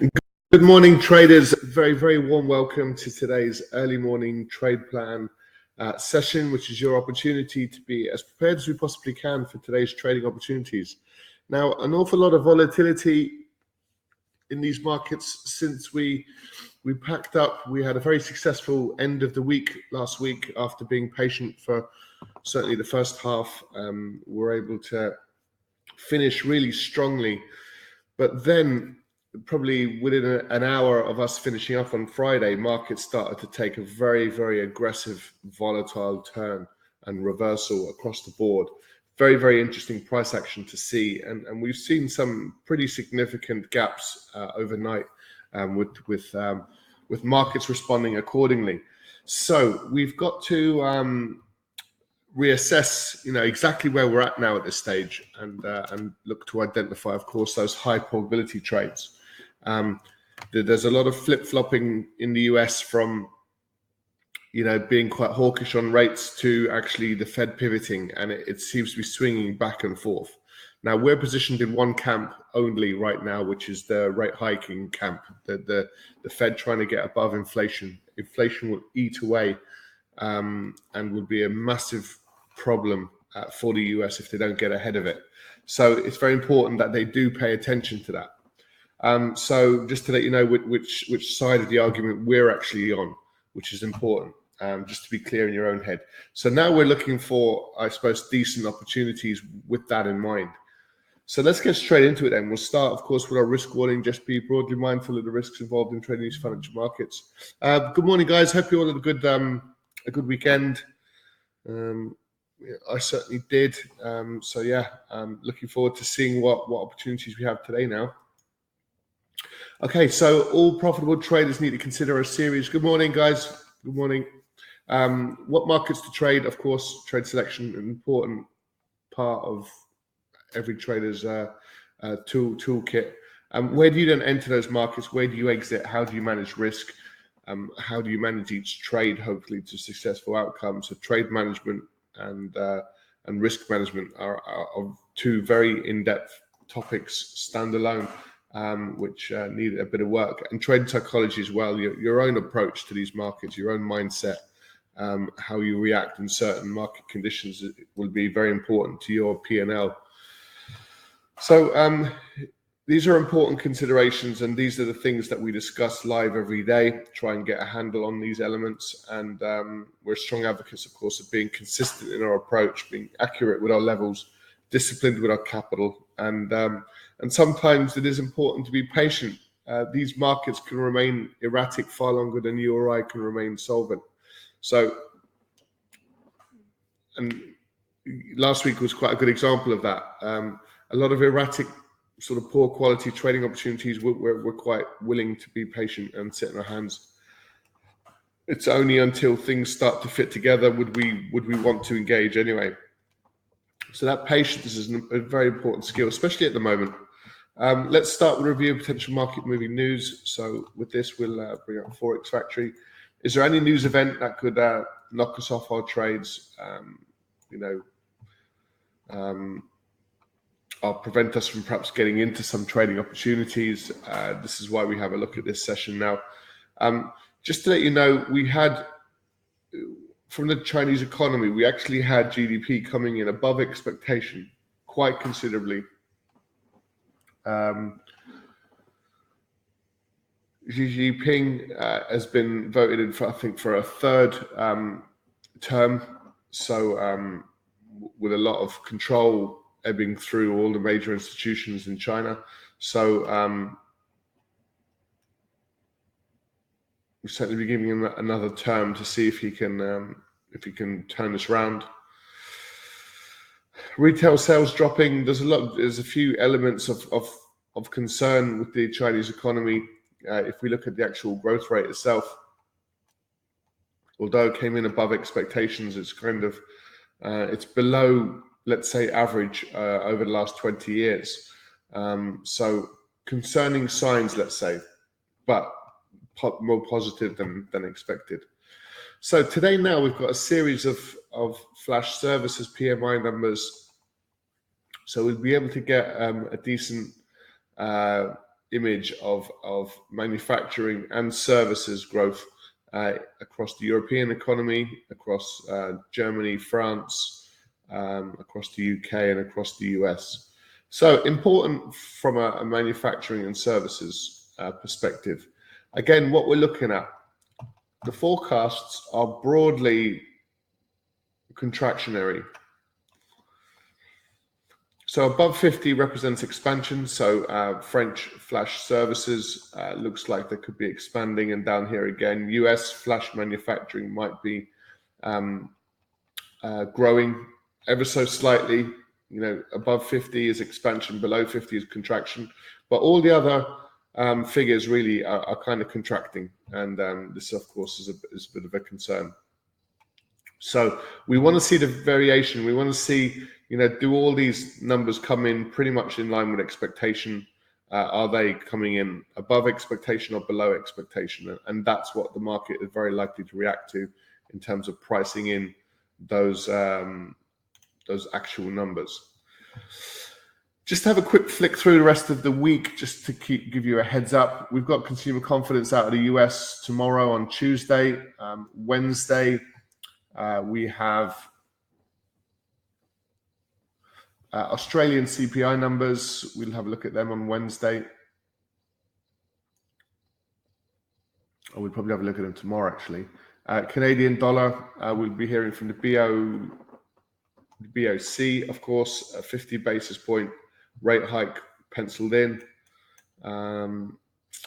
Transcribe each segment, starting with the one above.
Good morning, traders. Very, very warm welcome to today's early morning trade plan uh, session, which is your opportunity to be as prepared as we possibly can for today's trading opportunities. Now, an awful lot of volatility in these markets since we we packed up. We had a very successful end of the week last week after being patient for certainly the first half. Um, we're able to finish really strongly, but then probably within a, an hour of us finishing up on Friday, markets started to take a very, very aggressive, volatile turn and reversal across the board. Very, very interesting price action to see, and and we've seen some pretty significant gaps uh, overnight um, with with um, with markets responding accordingly. So we've got to um, reassess, you know, exactly where we're at now at this stage, and uh, and look to identify, of course, those high probability trades. Um, there's a lot of flip flopping in the US from you know being quite hawkish on rates to actually the Fed pivoting, and it, it, seems to be swinging back and forth. Now we're positioned in one camp only right now, which is the rate hiking camp. The the, the Fed trying to get above inflation. Inflation will eat away, um, and will be a massive problem uh, for the US if they don't get ahead of it. So it's very important that they do pay attention to that. Um, so just to let you know which, which, side of the argument we're actually on, which is important. Um, just to be clear in your own head. So now we're looking for, I suppose, decent opportunities with that in mind. So let's get straight into it then. We'll start, of course, with our risk warning. Just be broadly mindful of the risks involved in trading these financial markets. Uh, good morning, guys. Hope you all had a good um, a good weekend. Um, I certainly did. Um, so yeah, I'm looking forward to seeing what what opportunities we have today now. Okay, so all profitable traders need to consider a series. Good morning, guys. Good morning. Um, what markets to trade? Of course, trade selection, an important part of every trader's uh, uh, tool toolkit. Um, where do you then enter those markets? Where do you exit? How do you manage risk? Um, how do you manage each trade, hopefully, to successful outcomes? So, trade management and uh, and risk management are, are, are two very in-depth topics standalone um, which uh, need a bit of work, and trade psychology as well. Your, your own approach to these markets, your own mindset, um, how you react in certain market conditions will be very important to your P and L. So um, these are important considerations, and these are the things that we discuss live every day. Try and get a handle on these elements, and um, we're strong advocates, of course, of being consistent in our approach, being accurate with our levels, disciplined with our capital, and um, and sometimes it is important to be patient. Uh, these markets can remain erratic far longer than you or I can remain solvent. So, and last week was quite a good example of that. Um, a lot of erratic, sort of poor quality trading opportunities. We're, we're, quite willing to be patient and sit in our hands. It's only until things start to fit together would we would we want to engage anyway. So that patience is a very important skill, especially at the moment. Um, let's start with a review of potential market moving news. So with this, we'll uh, bring up Forex Factory. Is there any news event that could uh, knock us off our trades? Um, you know, um, or prevent us from perhaps getting into some trading opportunities. Uh, this is why we have a look at this session now. Um, just to let you know, we had from the Chinese economy, we actually had GDP coming in above expectation quite considerably. Um, Xi Jinping uh, has been voted in for, I think, for a third um, term. So, um, with a lot of control ebbing through all the major institutions in China. So, um, we'll certainly be giving him another term to see if he can um, if he can turn this around. Retail sales dropping. There's a lot. There's a few elements of of, of concern with the Chinese economy. Uh, if we look at the actual growth rate itself, although it came in above expectations, it's kind of uh, it's below, let's say, average uh, over the last 20 years. Um, so concerning signs, let's say, but po- more positive than than expected. So today now we've got a series of of flash services PMI numbers. So we'll be able to get um, a decent uh, image of, of manufacturing and services growth uh, across the European economy, across uh, Germany, France, um, across the UK, and across the US. So important from a, a manufacturing and services uh, perspective. Again, what we're looking at, the forecasts are broadly contractionary. So above 50 represents expansion. So uh, French flash services uh, looks like they could be expanding, and down here again, US flash manufacturing might be um, uh, growing ever so slightly. You know, above 50 is expansion, below 50 is contraction, but all the other um, figures really are, are, kind of contracting, and um, this, of course, is a, is a bit of a concern. So we want to see the variation. We want to see you know, do all these numbers come in pretty much in line with expectation? Uh, are they coming in above expectation or below expectation? And that's what the market is very likely to react to in terms of pricing in those um, those actual numbers. Just have a quick flick through the rest of the week, just to keep give you a heads up. We've got consumer confidence out of the US tomorrow on Tuesday, um, Wednesday. Uh, we have uh, Australian CPI numbers, we'll have a look at them on Wednesday. Or we'll probably have a look at them tomorrow, actually. Uh, Canadian dollar, uh, we'll be hearing from the BO, BOC, of course, a 50 basis point rate hike penciled in. Um,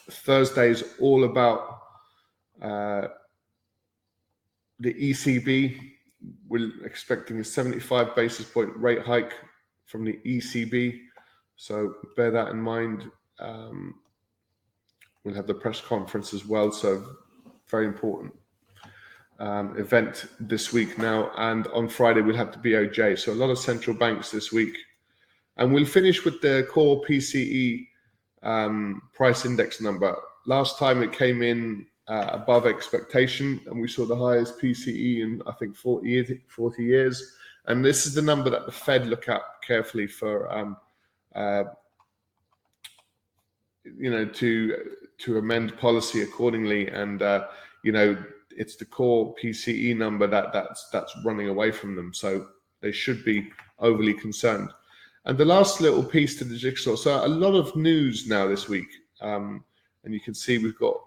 Thursday is all about uh, the ECB. We're expecting a 75 basis point rate hike from the ECB. So bear that in mind. Um, we'll have the press conference as well. So very important um, event this week now. And on Friday, we'll have the BOJ. So a lot of central banks this week. And we'll finish with the core PCE um, price index number. Last time it came in uh, above expectation, and we saw the highest PCE in, I think, 40 years. 40 years. And this is the number that the Fed look at carefully for, um, uh, you know, to to amend policy accordingly. And uh, you know, it's the core PCE number that that's that's running away from them. So they should be overly concerned. And the last little piece to the jigsaw. So a lot of news now this week, um, and you can see we've got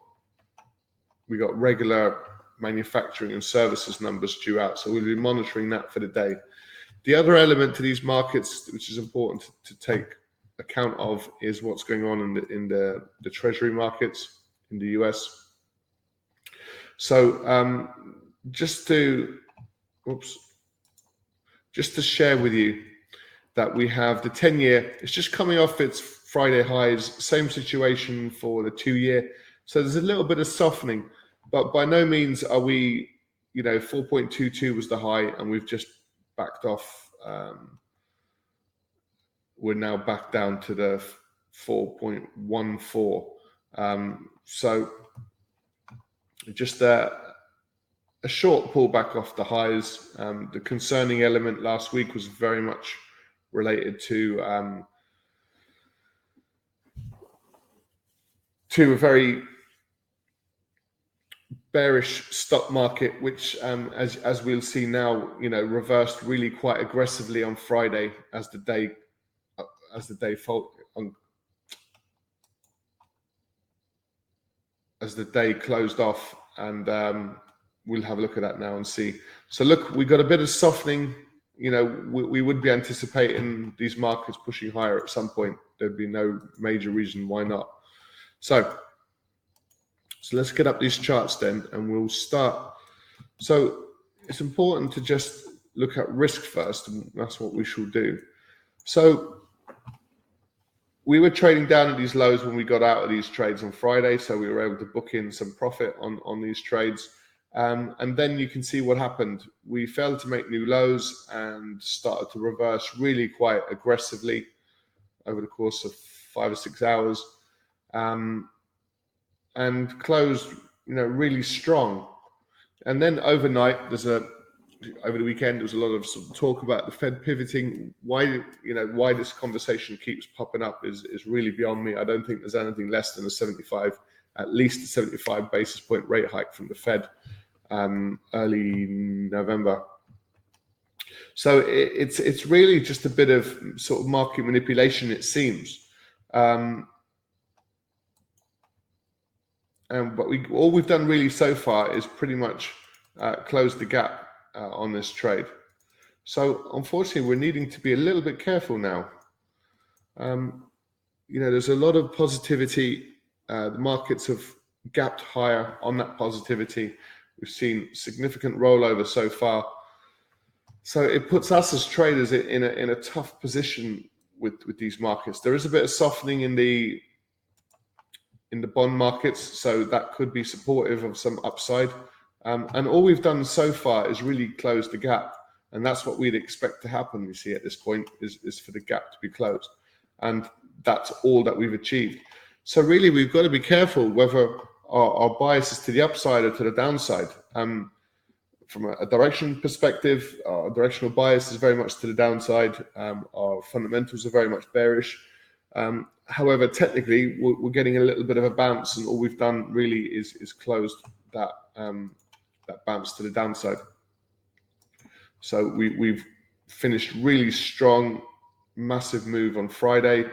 we got regular manufacturing and services numbers due out. So we'll be monitoring that for the day. The other element to these markets, which is important to, take account of, is what's going on in the in the, the treasury markets in the US. So um, just to, oops, just to share with you that we have the 10 year, it's just coming off its Friday highs, same situation for the two year. So there's a little bit of softening but by no means are we, you know, 4.22 was the high, and we've just backed off. Um, we're now back down to the 4.14. Um, so just a, a short pullback off the highs. Um, the concerning element last week was very much related to um, to a very bearish stock market, which, um, as as we'll see now, you know, reversed really quite aggressively on Friday as the day uh, as the day fall on as the day closed off, and um, we'll have a look at that now and see. So look, we got a bit of softening. You know, we, we would be anticipating these markets pushing higher at some point. There'd be no major reason why not. So so let's get up these charts then and we'll start. So it's important to just look at risk first, and that's what we shall do. So we were trading down at these lows when we got out of these trades on Friday, so we were able to book in some profit on on these trades. Um, and then you can see what happened. We failed to make new lows and started to reverse really quite aggressively over the course of five or six hours. Um, and closed, you know, really strong. And then overnight, there's a over the weekend there was a lot of, sort of talk about the Fed pivoting. Why you know why this conversation keeps popping up is is really beyond me. I don't think there's anything less than a 75, at least a 75 basis point rate hike from the Fed um, early November. So it, it's it's really just a bit of sort of market manipulation, it seems. Um, and but we all we've done really so far is pretty much uh, close the gap uh, on this trade. So unfortunately, we're needing to be a little bit careful now. Um, you know, there's a lot of positivity. Uh, the markets have gapped higher on that positivity. We've seen significant rollover so far. So it puts us as traders in a, in a tough position with, with these markets. There is a bit of softening in the in the bond markets, so that could be supportive of some upside. Um, and all we've done so far is really close the gap, and that's what we'd expect to happen. We see at this point is, for the gap to be closed, and that's all that we've achieved. So really, we've got to be careful whether our, bias is to the upside or to the downside. Um, from a, a, direction perspective, our directional bias is very much to the downside. Um, our fundamentals are very much bearish. Um, however, technically, we're, we're, getting a little bit of a bounce, and all we've done really is is closed that um, that bounce to the downside. So we we've finished really strong, massive move on Friday,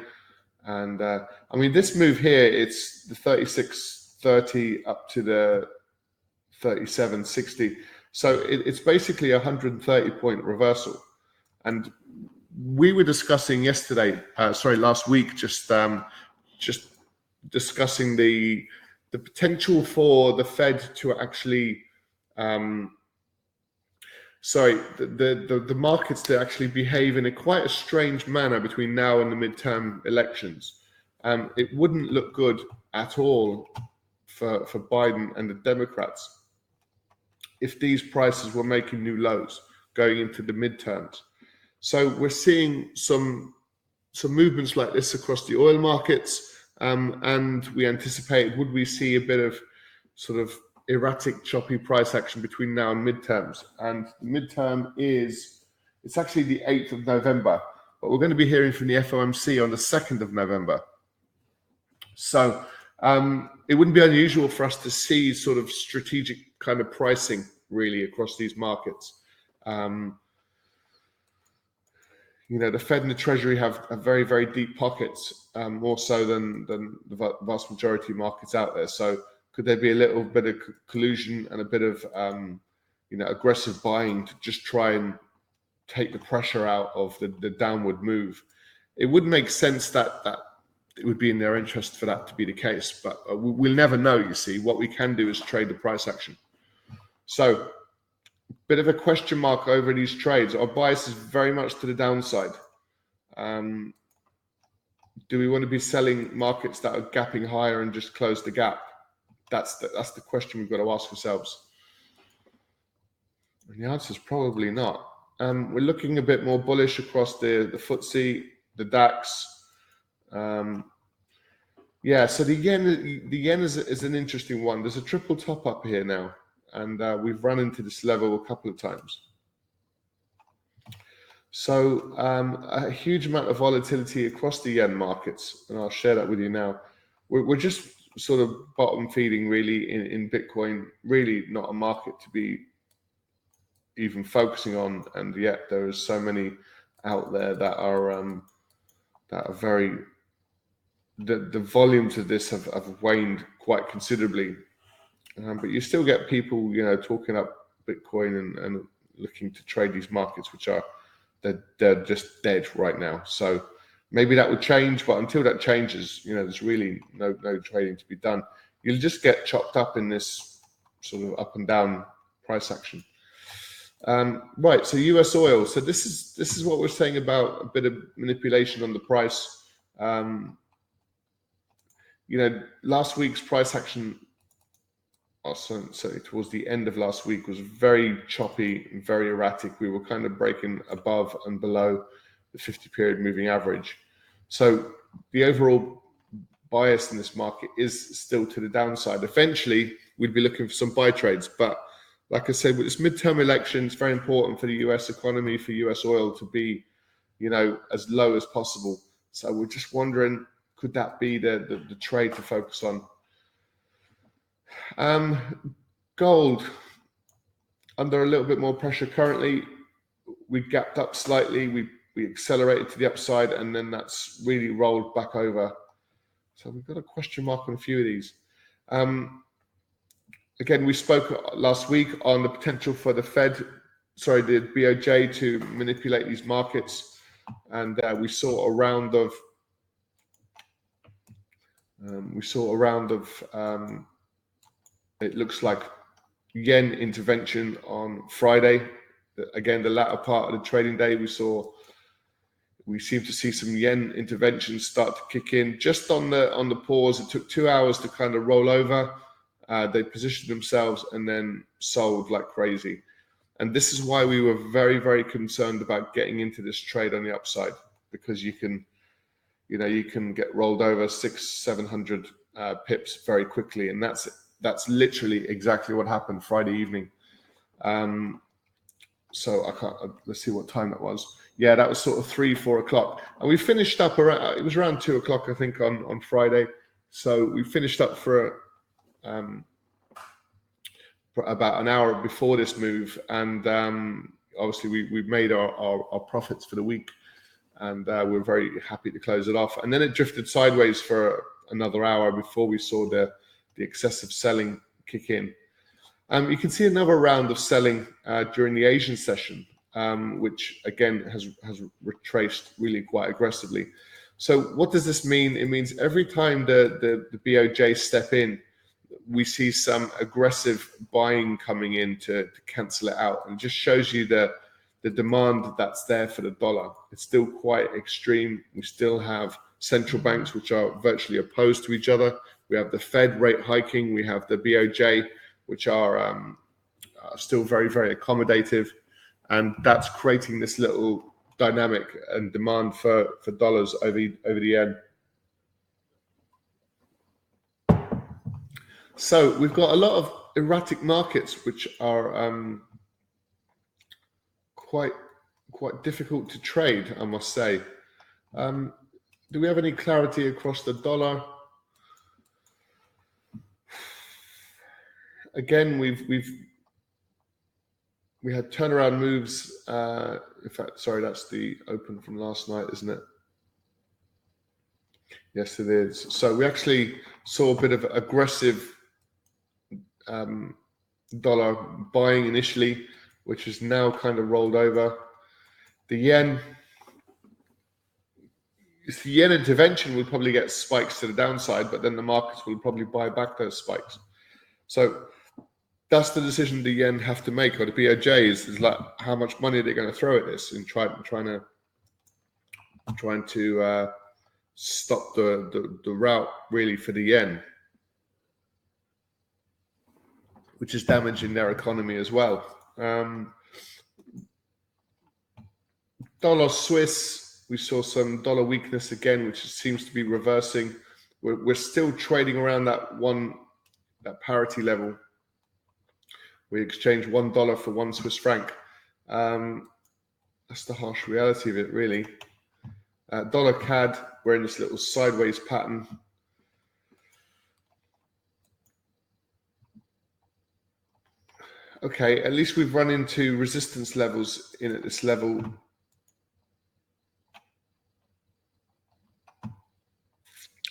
and uh, I mean this move here, it's the 36.30 up to the 37.60. So it, it's basically a 130 point reversal, and we were discussing yesterday, uh, sorry, last week, just um, just discussing the the potential for the Fed to actually, um, sorry, the, the the markets to actually behave in a quite a strange manner between now and the midterm elections. Um, it wouldn't look good at all for for Biden and the Democrats if these prices were making new lows going into the midterms. So we're seeing some some movements like this across the oil markets, um, and we anticipate would we see a bit of sort of erratic, choppy price action between now and midterms. And the midterm is it's actually the eighth of November, but we're going to be hearing from the FOMC on the second of November. So um, it wouldn't be unusual for us to see sort of strategic kind of pricing really across these markets. Um, you know, the Fed and the Treasury have, have very, very deep pockets, um, more so than than the vast majority of markets out there. So, could there be a little bit of collusion and a bit of, um, you know, aggressive buying to just try and take the pressure out of the, the downward move? It would make sense that that it would be in their interest for that to be the case, but uh, we'll never know. You see, what we can do is trade the price action. So bit of a question mark over these trades. Our bias is very much to the downside. Um, do we want to be selling markets that are gapping higher and just close the gap? That's the, that's the question we've got to ask ourselves. And the answer is probably not. Um, we're looking a bit more bullish across the the FTSE, the DAX. Um, yeah, so the yen the yen is, is an interesting one. There's a triple top up here now and uh, we've run into this level a couple of times. So um, a huge amount of volatility across the yen markets, and I'll share that with you now. We're, we're just sort of bottom feeding really in, in Bitcoin, really not a market to be even focusing on, and yet there is so many out there that are um, that are very the the volumes of this have, have waned quite considerably um, but you still get people, you know, talking up Bitcoin and, and looking to trade these markets, which are they're, they're just dead right now. So maybe that would change, but until that changes, you know, there's really no no trading to be done. You'll just get chopped up in this sort of up and down price action. Um, right, so U.S. oil. So this is this is what we're saying about a bit of manipulation on the price. Um, you know, last week's price action certainly towards the end of last week was very choppy very erratic. We were kind of breaking above and below the 50 period moving average. So the overall bias in this market is still to the downside. Eventually, we'd be looking for some buy trades, but like I said, with this midterm election, it's very important for the US economy, for US oil to be, you know, as low as possible. So we're just wondering, could that be the, the, the trade to focus on? Um, gold under a little bit more pressure currently. We gapped up slightly. We we accelerated to the upside, and then that's really rolled back over. So we've got a question mark on a few of these. Um, again, we spoke last week on the potential for the Fed, sorry, the BOJ to manipulate these markets, and uh, we saw a round of um, we saw a round of um, it looks like yen intervention on Friday. Again, the latter part of the trading day, we saw we seem to see some yen interventions start to kick in just on the on the pause. It took two hours to kind of roll over. Uh, they positioned themselves and then sold like crazy. And this is why we were very, very concerned about getting into this trade on the upside because you can, you know, you can get rolled over six, seven hundred uh, pips very quickly, and that's that's literally exactly what happened Friday evening. Um, so I can't. Uh, let's see what time that was. Yeah, that was sort of three, four o'clock, and we finished up around. It was around two o'clock, I think, on on Friday. So we finished up for, um, for about an hour before this move, and um, obviously we we made our, our, our profits for the week, and uh, we're very happy to close it off. And then it drifted sideways for another hour before we saw the the excessive selling kick in. Um, you can see another round of selling uh, during the Asian session, um, which again has has retraced really quite aggressively. So what does this mean? It means every time the, the, the BOJ step in, we see some aggressive buying coming in to, to cancel it out, and it just shows you the the demand that's there for the dollar. It's still quite extreme. We still have central banks which are virtually opposed to each other. We have the Fed rate hiking. We have the BOJ, which are um, uh, still very, very accommodative. And that's creating this little dynamic and demand for, for dollars over, over the yen. So we've got a lot of erratic markets, which are um, quite quite difficult to trade, I must say. Um, do we have any clarity across the dollar? Again, we've we've we had turnaround moves. Uh, in fact, sorry, that's the open from last night, isn't it? Yes, it is. So we actually saw a bit of aggressive um, dollar buying initially, which is now kind of rolled over. The yen, it's the yen intervention will probably get spikes to the downside, but then the markets will probably buy back those spikes. So that's the decision the yen have to make, or the BOJ is, is like how much money they're going to throw at this and try trying to trying to uh, stop the, the the rout really for the yen, which is damaging their economy as well. Um, dollar Swiss, we saw some dollar weakness again, which seems to be reversing. We're, we're still trading around that one that parity level we exchange one dollar for one Swiss franc. Um, that's the harsh reality of it, really. Uh, dollar CAD, we're in this little sideways pattern. Okay, at least we've run into resistance levels in at this level.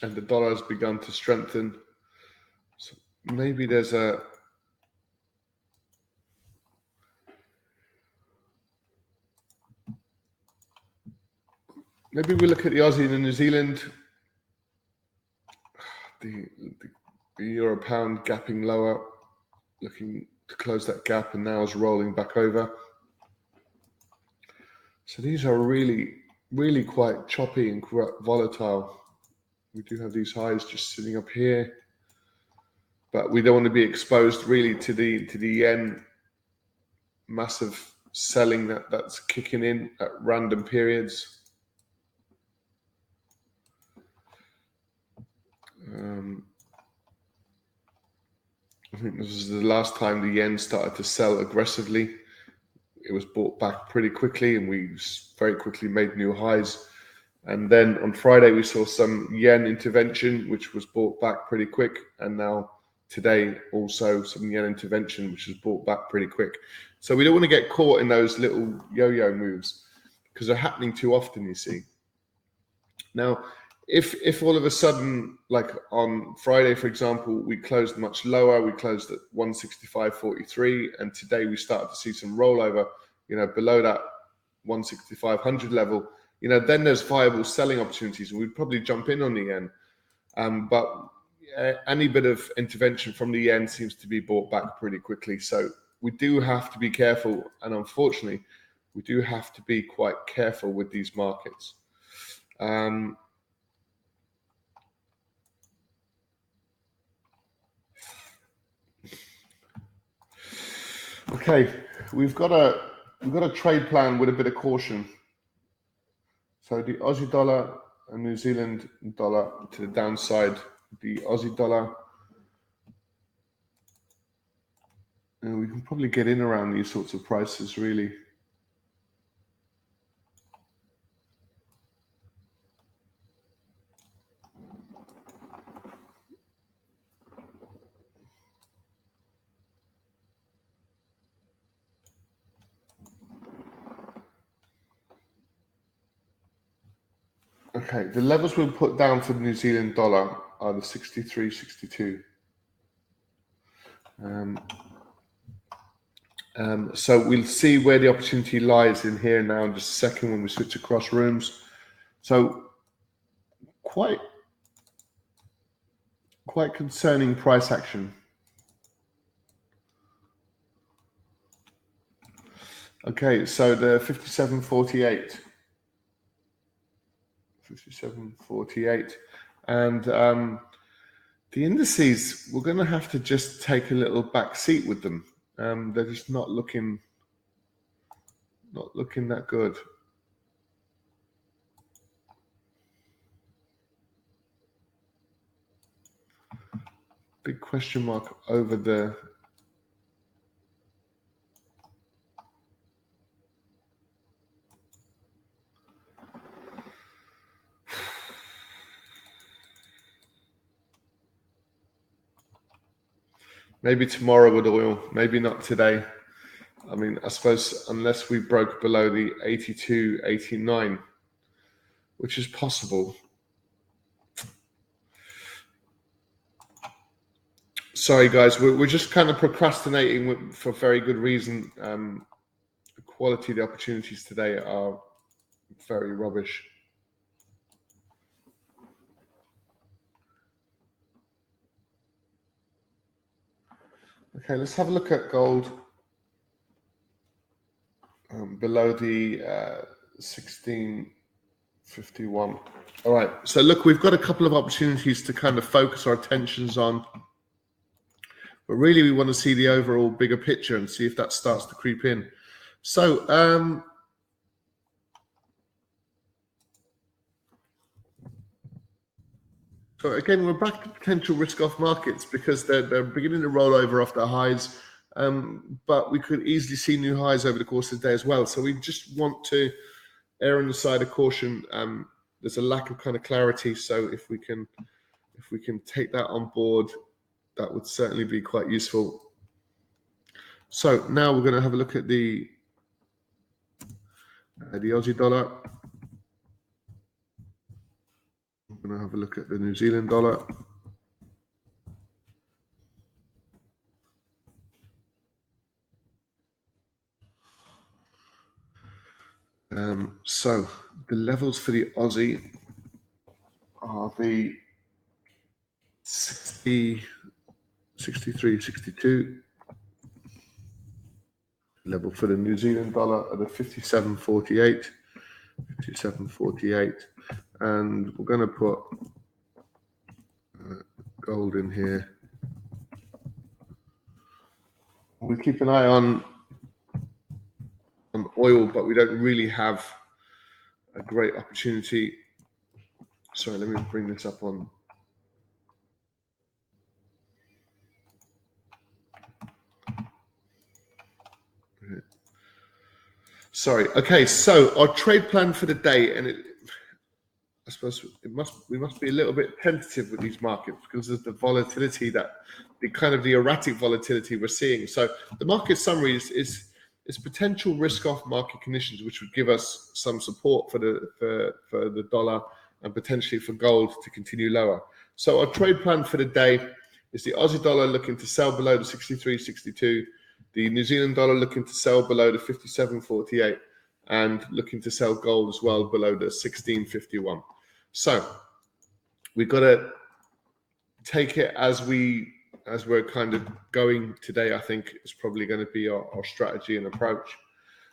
And the dollar has begun to strengthen. So maybe there's a Maybe we look at the Aussie and the New Zealand. The, the, the euro pound gapping lower, looking to close that gap, and now is rolling back over. So these are really, really quite choppy and volatile. We do have these highs just sitting up here, but we don't want to be exposed really to the to the yen massive selling that that's kicking in at random periods. Um, I think this was the last time the yen started to sell aggressively. It was bought back pretty quickly, and we very quickly made new highs. And then on Friday, we saw some yen intervention, which was bought back pretty quick. And now today, also some yen intervention, which was bought back pretty quick. So we don't want to get caught in those little yo yo moves because they're happening too often, you see. Now, if if all of a sudden, like on Friday, for example, we closed much lower, we closed at 165.43, and today we started to see some rollover, you know, below that 16500 level you know, then there's viable selling opportunities. And we'd probably jump in on the yen. Um, but uh, any bit of intervention from the yen seems to be bought back pretty quickly. So we do have to be careful. And unfortunately, we do have to be quite careful with these markets. Um, okay, we've got a we've got a trade plan with a bit of caution. So the Aussie dollar and New Zealand dollar to the downside, the Aussie dollar. And we can probably get in around these sorts of prices really. Okay, the levels we'll put down for the New Zealand dollar are the 63, 62. Um, um, so we'll see where the opportunity lies in here now in just a second when we switch across rooms. So quite quite concerning price action. Okay, so the 57.48. 57.48. And um, the indices, we're going to have to just take a little back seat with them. Um, they're just not looking, not looking that good. Big question mark over the Maybe tomorrow with oil, maybe not today. I mean, I suppose unless we broke below the 82, 89, which is possible. Sorry, guys, we're, we're just kind of procrastinating for very good reason. Um, the quality of the opportunities today are very rubbish. Okay, let's have a look at gold um, below the uh, 1651. All right, so look, we've got a couple of opportunities to kind of focus our attentions on. But really, we want to see the overall bigger picture and see if that starts to creep in. So, um, So again, we're back to potential risk-off markets because they're, they're beginning to roll over off their highs, um, but we could easily see new highs over the course of the day as well. So we just want to err on the side of caution. Um, there's a lack of kind of clarity, so if we can, if we can take that on board, that would certainly be quite useful. So now we're going to have a look at the uh, the Aussie dollar. I'm going to have a look at the New Zealand dollar. Um, so the levels for the Aussie are the 60, 63, 62. Level for the New Zealand dollar at the 57.48, 57.48 and we're going to put uh, gold in here. We keep an eye on on oil, but we don't really have a great opportunity. Sorry, let me bring this up on Sorry. Okay, so our trade plan for the day, and it, suppose it must we must be a little bit tentative with these markets because of the volatility that the kind of the erratic volatility we're seeing. So the market summary is is, is potential risk off market conditions, which would give us some support for the for, for the dollar and potentially for gold to continue lower. So our trade plan for the day is the Aussie dollar looking to sell below the 63.62 the New Zealand dollar looking to sell below the 57.48 and looking to sell gold as well below the 16.51. So we've got to take it as we as we're kind of going today. I think is probably going to be our, our strategy and approach.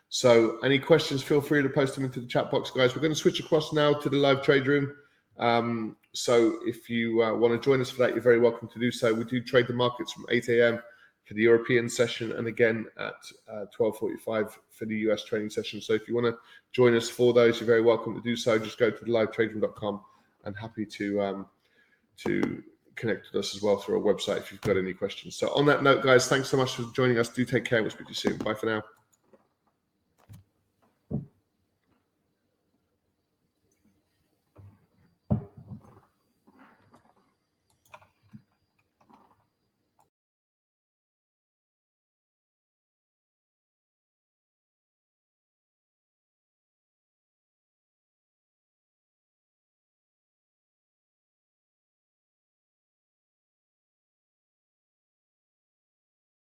So any questions, feel free to post them into the chat box, guys. We're going to switch across now to the live trade room. Um, so if you uh, want to join us for that, you're very welcome to do so. We do trade the markets from 8 a.m for the European session and again at uh, 12.45 for the US training session. So if you want to join us for those, you're very welcome to do so. Just go to livetraderoom.com and happy to um, to connect with us as well through our website if you've got any questions. So on that note, guys, thanks so much for joining us. Do take care. We'll speak to you soon. Bye for now.